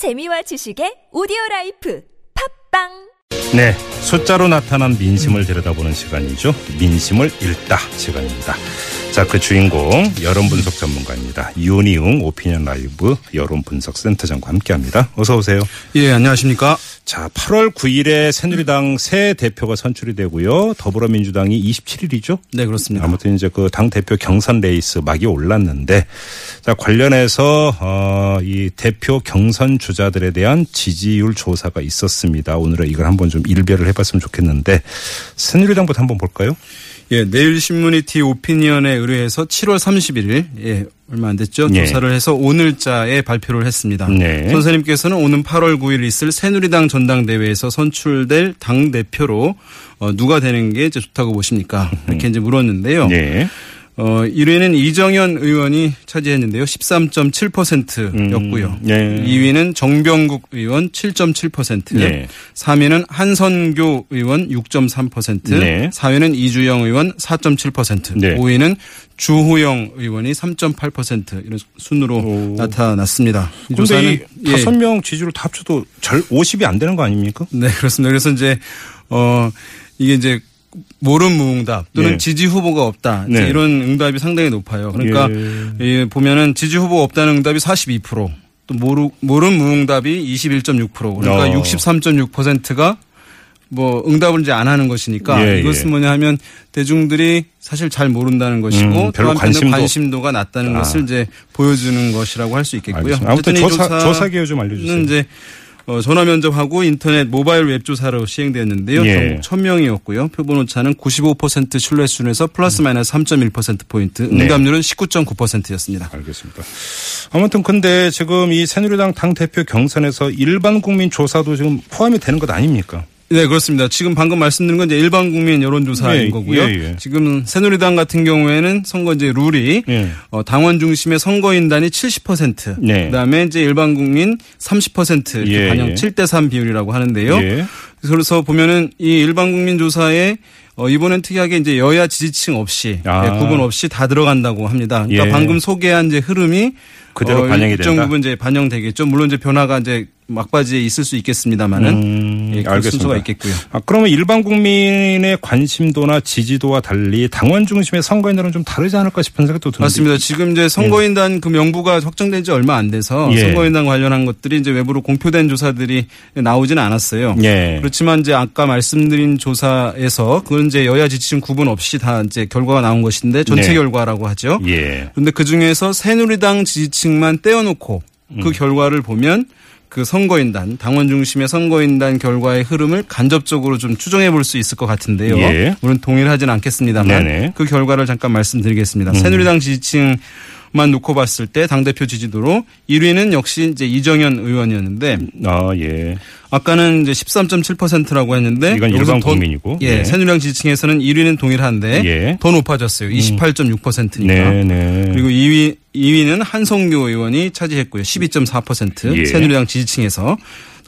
재미와 지식의 오디오 라이프 팟빵 네, 숫자로 나타난 민심을 들여다보는 시간이죠. 민심을 읽다 시간입니다. 자, 그 주인공 여론 분석 전문가입니다. 윤희웅 오피니언 라이브 여론 분석 센터장과 함께합니다. 어서 오세요. 예, 안녕하십니까. 자, 8월 9일에 새누리당 새 대표가 선출이 되고요. 더불어민주당이 27일이죠. 네, 그렇습니다. 아무튼 이제 그 당 대표 경선 레이스 막이 올랐는데 자 관련해서 어 이 대표 경선 주자들에 대한 지지율 조사가 있었습니다. 오늘은 이걸 한번 좀 일별을 해 봤으면 좋겠는데 새누리당부터 한번 볼까요? 예, 내일 신문이 티 오피니언에 의뢰해서 7월 31일, 예, 얼마 안 됐죠. 예. 조사를 해서 오늘자에 발표를 했습니다. 네. 선생님께서는 오는 8월 9일 있을 새누리당 전당대회에서 선출될 당 대표로 어, 누가 되는 게 이제 좋다고 보십니까? 이렇게 이제 물었는데요. 네. 어, 1위는 이정현 의원이 차지했는데요. 13.7%였고요. 네. 2위는 정병국 의원 7.7%, 네. 3위는 한선교 의원 6.3%, 네. 4위는 이주영 의원 4.7%, 네. 5위는 주호영 의원이 3.8% 이런 순으로 오. 나타났습니다. 이 근데 이 조사는 예. 다섯 명 지지율 다 합쳐도 절 50이 안 되는 거 아닙니까? 네, 그렇습니다. 그래서 이제 어 이게 이제 모른 무응답 또는 네. 지지 후보가 없다 네. 이런 응답이 상당히 높아요. 그러니까 예, 보면은 지지 후보가 없다는 응답이 42%, 또 모르 모른 무응답이 21.6% 그러니까 어. 63.6%가 뭐 응답을 이제 안 하는 것이니까 예, 이것은 예. 뭐냐 하면 대중들이 사실 잘 모른다는 것이고 음, 또 별로 관심도- 관심도가 낮다는 아. 것을 이제 보여주는 것이라고 할 수 있겠고요. 알겠습니다. 아무튼 조사, 조사는 조사 개요 좀 알려주세요. 이제 어, 전화 면접하고 인터넷 모바일 웹 조사로 시행되었는데요. 예. 총 1000명이었고요. 표본 오차는 95% 신뢰 수준에서 플러스 마이너스 3.1% 포인트, 네. 응답률은 19.9%였습니다. 알겠습니다. 아무튼 근데 지금 이 새누리당 당 대표 경선에서 일반 국민 조사도 지금 포함이 되는 것 아닙니까? 네, 그렇습니다. 지금 방금 말씀드린 건 이제 일반 국민 여론조사인 예, 거고요. 예, 예. 지금 새누리당 같은 경우에는 선거 이제 룰이 예. 어, 당원 중심의 선거인단이 70%, 네. 그다음에 이제 일반 국민 30% 이렇게 예, 반영 예. 7대 3 비율이라고 하는데요. 예. 그래서 보면은 이 일반 국민 조사에 어, 이번엔 특이하게 이제 여야 지지층 없이 아. 예, 구분 없이 다 들어간다고 합니다. 그러니까 예. 방금 소개한 이제 흐름이 그대로 반영이 일정 된다? 부분 이제 반영되겠죠. 물론 이제 변화가 이제 막바지에 있을 수 있겠습니다만은 음, 예, 그 알겠습니다. 순서가 있겠고요. 아, 그러면 일반 국민의 관심도나 지지도와 달리 당원 중심의 선거인들은 좀 다르지 않을까 싶은 생각도 드는데. 맞습니다. 지금 이제 선거인단 그 명부가 확정된 지 얼마 안 돼서 예. 선거인단 관련한 것들이 이제 외부로 공표된 조사들이 나오지는 않았어요. 예. 그렇지만 이제 아까 말씀드린 조사에서 그건 이제 여야 지지층 구분 없이 다 이제 결과가 나온 것인데 전체 네. 결과라고 하죠. 예. 그런데 그 중에서 새누리당 지지층만 떼어놓고 음. 그 결과를 보면 그 선거인단 당원 중심의 선거인단 결과의 흐름을 간접적으로 좀 추정해 볼 수 있을 것 같은데요. 예. 물론 동일하지는 않겠습니다만 네네. 음. 그 결과를 잠깐 말씀드리겠습니다. 새누리당 지지층 만 놓고 봤을 때 당 대표 지지도로 1위는 역시 이제 이정현 의원이었는데 아, 예. 아까는 이제 13.7%라고 했는데 이건 일반 더- 국민이고. 예, 네. 새누리당 지지층에서는 1위는 동일한데 예. 더 높아졌어요. 28.6%니까. 네, 네. 그리고 2위 2위는 한성교 의원이 차지했고요. 12.4% 예. 새누리당 지지층에서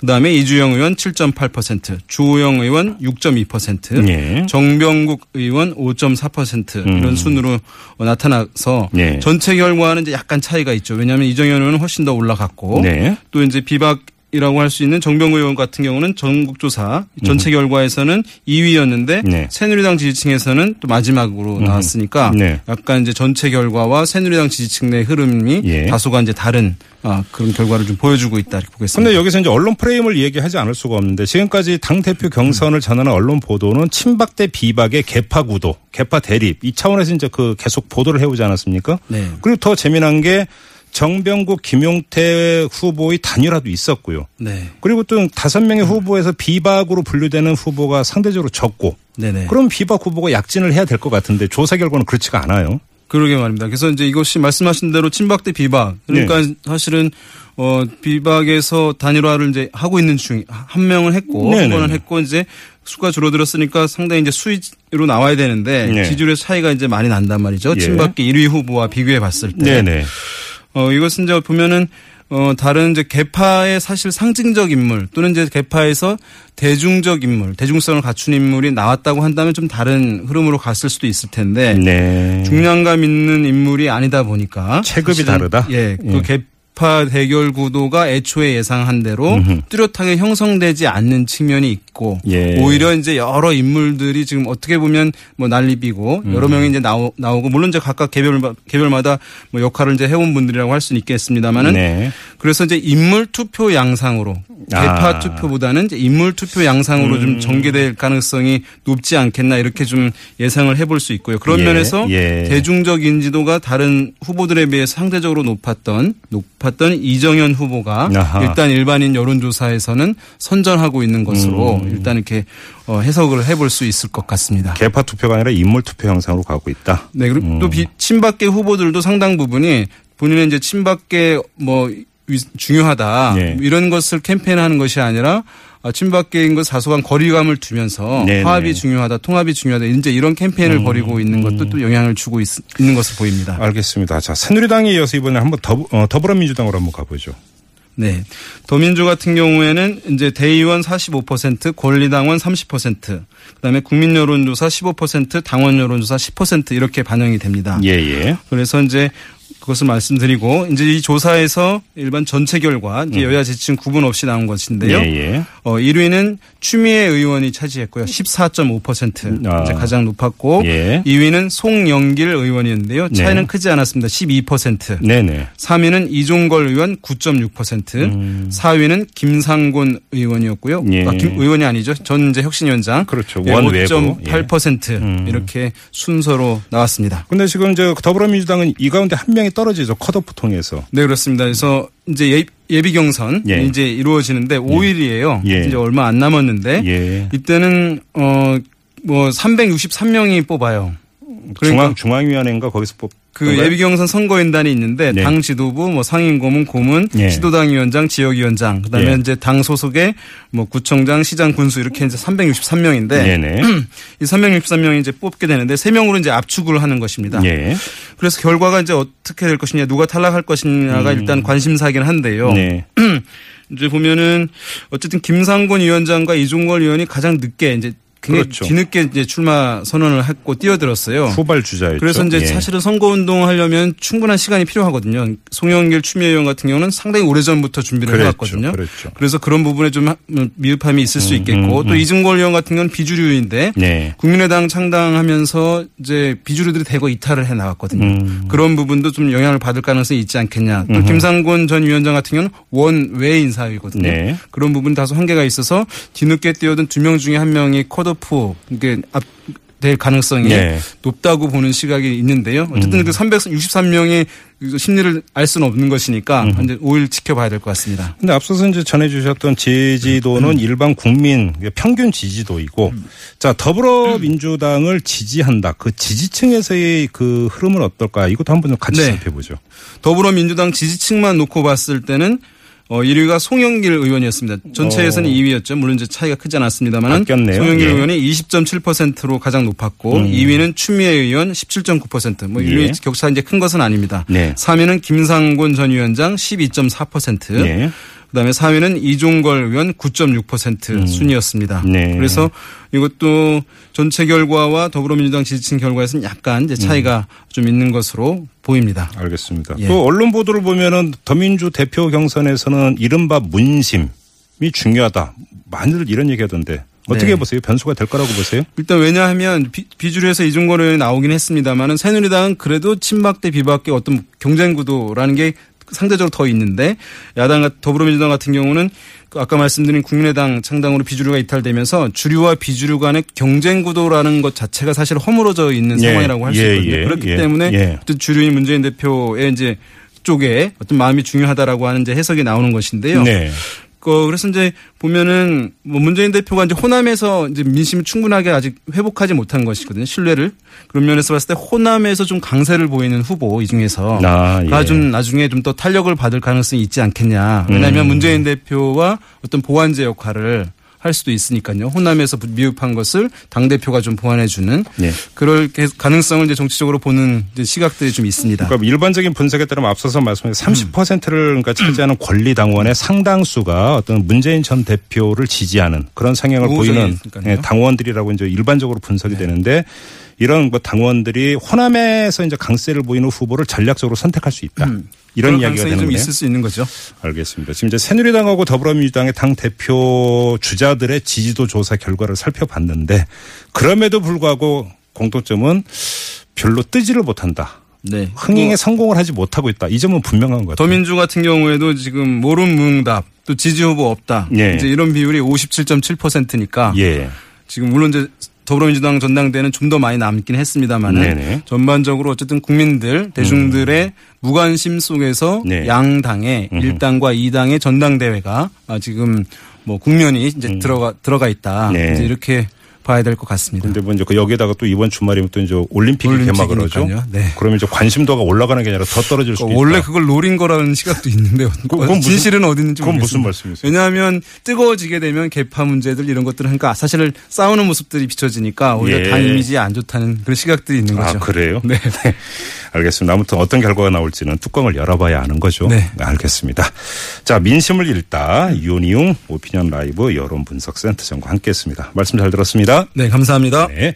그다음에 이주영 의원 7.8%, 주호영 의원 6.2%, 예. 정병국 의원 5.4% 음. 이런 순으로 어, 나타나서 예. 전체 결과는 이제 약간 차이가 있죠. 왜냐하면 이정현 의원은 훨씬 더 올라갔고 네. 또 이제 비박 이라고 할 수 있는 정병구 의원 같은 경우는 전국조사 전체 결과에서는 2위였는데 네. 새누리당 지지층에서는 또 마지막으로 나왔으니까 네. 약간 이제 전체 결과와 새누리당 지지층 내 흐름이 예. 다소가 이제 다른 아, 그런 결과를 좀 보여주고 있다 이렇게 보겠습니다. 근데 여기서 이제 언론 프레임을 얘기하지 않을 수가 없는데 지금까지 당 대표 경선을 전하는 언론 보도는 친박 대 비박의 개파 구도, 개파 대립 이 차원에서 이제 그 계속 보도를 해오지 않았습니까? 네. 그리고 더 재미난 게 정병국, 김용태 후보의 단일화도 있었고요. 네. 그리고 또 다섯 명의 후보에서 비박으로 분류되는 후보가 상대적으로 적고 네네. 그럼 비박 후보가 약진을 해야 될 것 같은데 조사 결과는 그렇지가 않아요. 그러게 말입니다. 그래서 이제 이것이 말씀하신 대로 친박 대 비박. 그러니까 네. 사실은 어 비박에서 단일화를 이제 하고 있는 중 한 명은 했고 네네. 한 번은 했고 이제 수가 줄어들었으니까 상당히 이제 수위로 나와야 되는데 네. 지지율의 차이가 이제 많이 난단 말이죠. 예. 친박계 1위 후보와 비교해 봤을 때. 네네. 어 이것은 이제 보면은 어, 다른 이제 개파의 사실 상징적 인물 또는 이제 개파에서 대중적 인물, 대중성을 갖춘 인물이 나왔다고 한다면 좀 다른 흐름으로 갔을 수도 있을 텐데 네. 중량감 있는 인물이 아니다 보니까 체급이 다르다? 예, 그 예. 개 파 대결 구도가 애초에 예상한 대로 뚜렷하게 형성되지 않는 측면이 있고 예. 오히려 이제 여러 인물들이 지금 어떻게 보면 뭐 난립이고 여러 음. 명이 이제 나오, 나오고 물론 이제 각각 개별 개별마다 뭐 역할을 이제 해온 분들이라고 할 수는 있겠습니다만은 네. 그래서 이제 인물 투표 양상으로 개파 아. 음. 투표보다는 인물 투표 양상으로 좀 전개될 가능성이 높지 않겠나 이렇게 좀 예상을 해볼 수 있고요. 그런 예, 면에서 예. 대중적 인지도가 다른 후보들에 비해 상대적으로 높았던 높았던 이정현 후보가 아하. 일단 일반인 여론조사에서는 선전하고 있는 것으로 음. 일단 이렇게 어, 해석을 해볼 수 있을 것 같습니다. 개파 투표가 아니라 인물 투표 형상으로 가고 있다. 네, 그리고 음. 또 비- 친박계 후보들도 상당 부분이 본인은 이제 친박계 뭐 위- 중요하다 예. 이런 것을 캠페인하는 것이 아니라 아, 친박계인 것 사소한 거리감을 두면서 네네. 음. 화합이 중요하다, 통합이 중요하다 이제 이런 캠페인을 벌이고 있는 것도 또 영향을 주고 있, 는 것으로 보입니다. 알겠습니다. 자, 새누리당에 이어서 이번에 한번 더, 어, 더불어민주당으로 한번 가보죠. 네. 더민주 같은 경우에는 이제 대의원 45%, 권리당원 30%, 그다음에 국민 여론조사 15%, 당원 여론조사 10% 이렇게 반영이 됩니다. 예, 예. 그래서 이제 그것을 말씀드리고 이제 이 조사에서 일반 전체 결과 이제 여야 지층 구분 없이 나온 것인데요. 음. 예, 예. 어 1위는 추미애 의원이 차지했고요. 14.5% 아. 이제 가장 높았고 예. 2위는 송영길 의원이었는데요. 차이는 네. 크지 않았습니다. 12%. 네네. 3위는 이종걸 의원 9.6%, 4위는 김상곤 의원이었고요. 음. 예. 아, 김 의원이 아니죠. 전 이제 혁신위원장. 그렇죠. 예, 원 외부. 예. 5.8% 이렇게 순서로 나왔습니다. 근데 지금 이제 더불어민주당은 이 가운데 한 명이 떨어지죠. 컷오프 통해서. 네 그렇습니다. 그래서 이제 예, 예비 경선 예. 이제 이루어지는데 5일이에요. 예. 이제 얼마 안 남았는데 예. 이때는 어뭐 363명이 뽑아요. 그러니까 중앙, 중앙위원회인가 거기서 뽑. 그 예비 경선 선거인단이 있는데 네. 당 지도부, 뭐 상임 고문, 고문, 예. 시도당 위원장, 지역 위원장, 그다음에 예. 이제 당 소속의 뭐 구청장, 시장 군수 이렇게 이제 363명인데 네네. 이 363명이 이제 뽑게 되는데 3명으로 이제 압축을 하는 것입니다. 예. 그래서 결과가 이제 어떻게 될 것이냐, 누가 탈락할 것이냐가 일단 관심사긴 한데요. 음. 네. 이제 보면은 어쨌든 김상곤 위원장과 이종걸 의원이 가장 늦게 이제 그렇죠. 뒤늦게 이제 출마 선언을 했고 뛰어들었어요. 후발 주자였죠. 그래서 이제 예. 사실은 선거 운동 하려면 충분한 시간이 필요하거든요. 송영길 추미애 의원 같은 경우는 상당히 오래전부터 준비를 그랬죠. 해왔거든요. 그랬죠. 그래서 그런 부분에 좀 하- 미흡함이 있을 수 있겠고 음, 또 음. 이승걸 의원 같은 경우는 비주류인데 네. 국민의당 창당하면서 이제 비주류들이 대거 이탈을 해 나갔거든요. 음. 그런 부분도 좀 영향을 받을 가능성이 있지 않겠냐. 또 김상곤 전 위원장 같은 경우는 원외 인사이거든요. 네. 그런 부분 다소 한계가 있어서 뒤늦게 뛰어든 두 명 중에 한 명이 컷오프 이게 앞 될 가능성이 네. 높다고 보는 시각이 있는데요. 어쨌든 그 363명의 심리를 알 수는 없는 것이니까 이제 5일 지켜봐야 될 것 같습니다. 근데 앞서서 이제 전해주셨던 지지도는 음. 일반 국민 평균 지지도이고, 자 더불어민주당을 지지한다. 그 지지층에서의 그 흐름은 어떨까? 이것도 한번 좀 같이 네. 살펴보죠. 더불어민주당 지지층만 놓고 봤을 때는 어 1위가 송영길 의원이었습니다. 전체에서는 어. 2위였죠. 물론 이제 차이가 크지 않았습니다만 바뀌었네요. 송영길 예. 의원이 20.7%로 가장 높았고 2위는 추미애 의원 17.9%뭐 예. 1위 격차 이제 큰 것은 아닙니다. 네. 3위는 김상곤 전 위원장 12.4%. 네. 그다음에 4위는 이종걸 의원 9.6% 순이었습니다. 네. 그래서 이것도 전체 결과와 더불어민주당 지지층 결과에서는 약간 이제 차이가 좀 있는 것으로 보입니다. 알겠습니다. 예. 또 언론 보도를 보면은 더민주 대표 경선에서는 이른바 문심이 중요하다. 많이들 이런 얘기하던데 어떻게 네. 보세요? 변수가 될 거라고 보세요? 일단 왜냐하면 비, 비주류에서 이종걸 의원이 나오긴 했습니다만은 새누리당은 그래도 친박 대 비박의 어떤 경쟁 구도라는 게 상대적으로 더 있는데 야당 같- 더불어민주당 같은 경우는 그 아까 말씀드린 국민의당 창당으로 비주류가 이탈되면서 주류와 비주류 간의 경쟁 구도라는 것 자체가 사실 허물어져 있는 예, 상황이라고 할수 예, 있거든요. 예, 그렇기 예, 때문에 예. 주류인 문재인 대표의 이제 쪽에 어떤 마음이 중요하다라고 하는 이제 해석이 나오는 것인데요. 네. 그 그래서 이제 보면은 뭐 문재인 대표가 이제 호남에서 이제 민심을 충분하게 아직 회복하지 못한 것이거든요. 신뢰를 그런 면에서 봤을 때 호남에서 좀 강세를 보이는 후보 이 중에서 아, 예. 가좀 나중에 좀 더 탄력을 받을 가능성이 있지 않겠냐. 왜냐하면 음. 문재인 대표와 어떤 보완제 역할을 할 수도 있으니까요. 호남에서 미흡한 것을 당 대표가 좀 보완해 주는 네. 그럴 게- 가능성을 이제 정치적으로 보는 이제 시각들이 좀 있습니다. 그러니까 일반적인 분석에 따르면 앞서서 말씀하신 30%를 그러니까 차지하는 권리 당원의 상당수가 어떤 문재인 전 대표를 지지하는 그런 성향을 보이는. 예, 당원들이라고 이제 일반적으로 분석이 되는데 이런 뭐 당원들이 호남에서 이제 강세를 보이는 후보를 전략적으로 선택할 수 있다. 이런 그런 이야기가 되는 좀 거네요. 있을 수 있는 거죠. 알겠습니다. 지금 이제 새누리당하고 더불어민주당의 당 대표 주자들의 지지도 조사 결과를 살펴봤는데 그럼에도 불구하고 공통점은 별로 뜨지를 못한다. 네. 흥행에 성공을 하지 못하고 있다. 이 점은 분명한 것 같아요. 더민주 같은 경우에도 지금 모름 무응답 또 지지 후보 없다. 예. 이제 이런 비율이 57.7%니까 예. 지금 물론 이제 더불어민주당 전당대회는 좀 더 많이 남긴 했습니다만은 네네. 전반적으로 어쨌든 국민들 대중들의 무관심 속에서 네. 양당의 음흠. 일당과이당의 전당대회가 아, 지금 뭐 국면이 이제 들어가 들어가 있다. 음. 네. 이제 이렇게 봐야 될 것 같습니다. 근데 뭐 이제 그 여기에다가 또 이번 주말이면 또 이제 올림픽이 개막을 하죠. 네. 그러면 이제 관심도가 올라가는 게 아니라 더 떨어질 수도 있다. 원래 그걸 노린 거라는 시각도 있는데요. 그건 진실은 어디 있는지 그건 무슨 모르겠습니다. 말씀이세요? 왜냐하면 뜨거워지게 되면 개파 문제들 이런 것들을 하니까 사실 싸우는 모습들이 비춰지니까 오히려 예. 당 이미지에 안 좋다는 그런 시각들이 있는 거죠. 아, 그래요? 네. 알겠습니다. 아무튼 어떤 결과가 나올지는 뚜껑을 열어봐야 아는 거죠. 네. 알겠습니다. 자, 민심을 읽다 윤이용 오피니언 라이브 여론 분석 센터장과 함께 했습니다. 말씀 잘 들었습니다. 네, 감사합니다. 네.